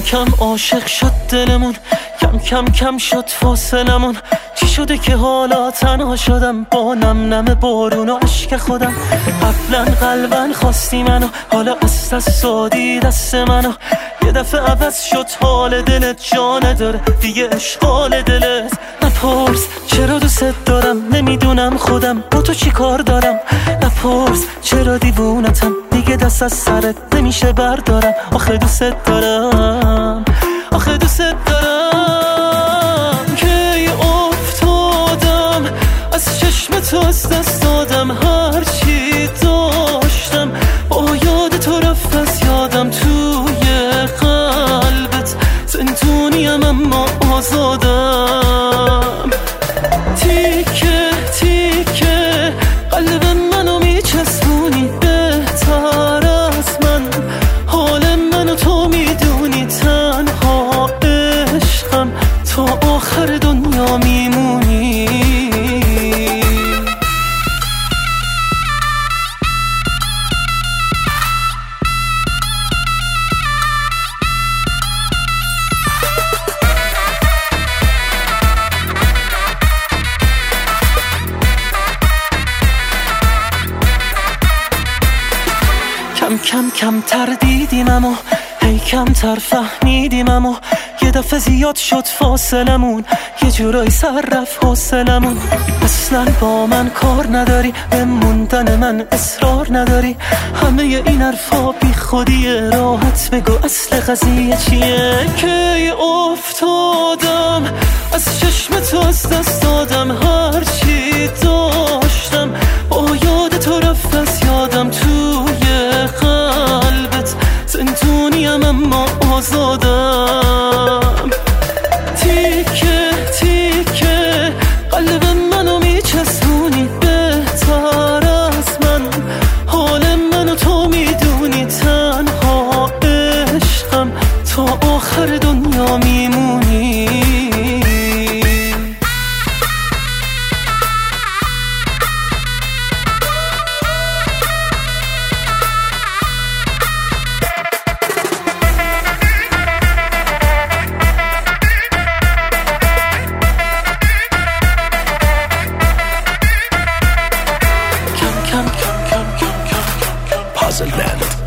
کم عاشق شد دلمون کم کم کم شد فاصلمون. چی شده که حالا تنها شدم با نم نم بارون و عشق خودم؟ قبلا قلبا خواستی منو حالا از دست دادی دست منو. یه دفعه عوض شد حال دلت جانه داره دیگه اشغال دلت. نپرس چرا دوست دارم؟ نمی‌دونم خودم. با تو چی کار دارم؟ نپرس چرا دیوونتم؟ دیگه دست از سرت نمیشه بردارم. آخه دوست دارم آخه دوست دارم. زندونیم اما آزادم. تیکه تیکه قلب منو میچسبونی بهتر از من. حال منو تو می‌دونی تنها عشقم. تا آخر دنیا میمونی. کم کم تر دیدیم اما هی کم تر فهمیدیم اما یه دفعه زیاد شد فاصلمون. یه جورایی سر رفت حاصلمون اصلا با من کار نداری به موندن من اصرار نداری. همه این حرفا بی خودیه راحت بگو اصل قضیه چیه؟ کی افتادم؟ از چشم تو از دست آزادم. تیکه تیکه. قلب منو میچسبونی بهتر از من. حال منو تو می‌دونی تنها عشقم. تا آخر دنیا میمونی. Phrasenland.